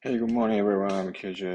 Hey, good morning, everyone. I'm KJ.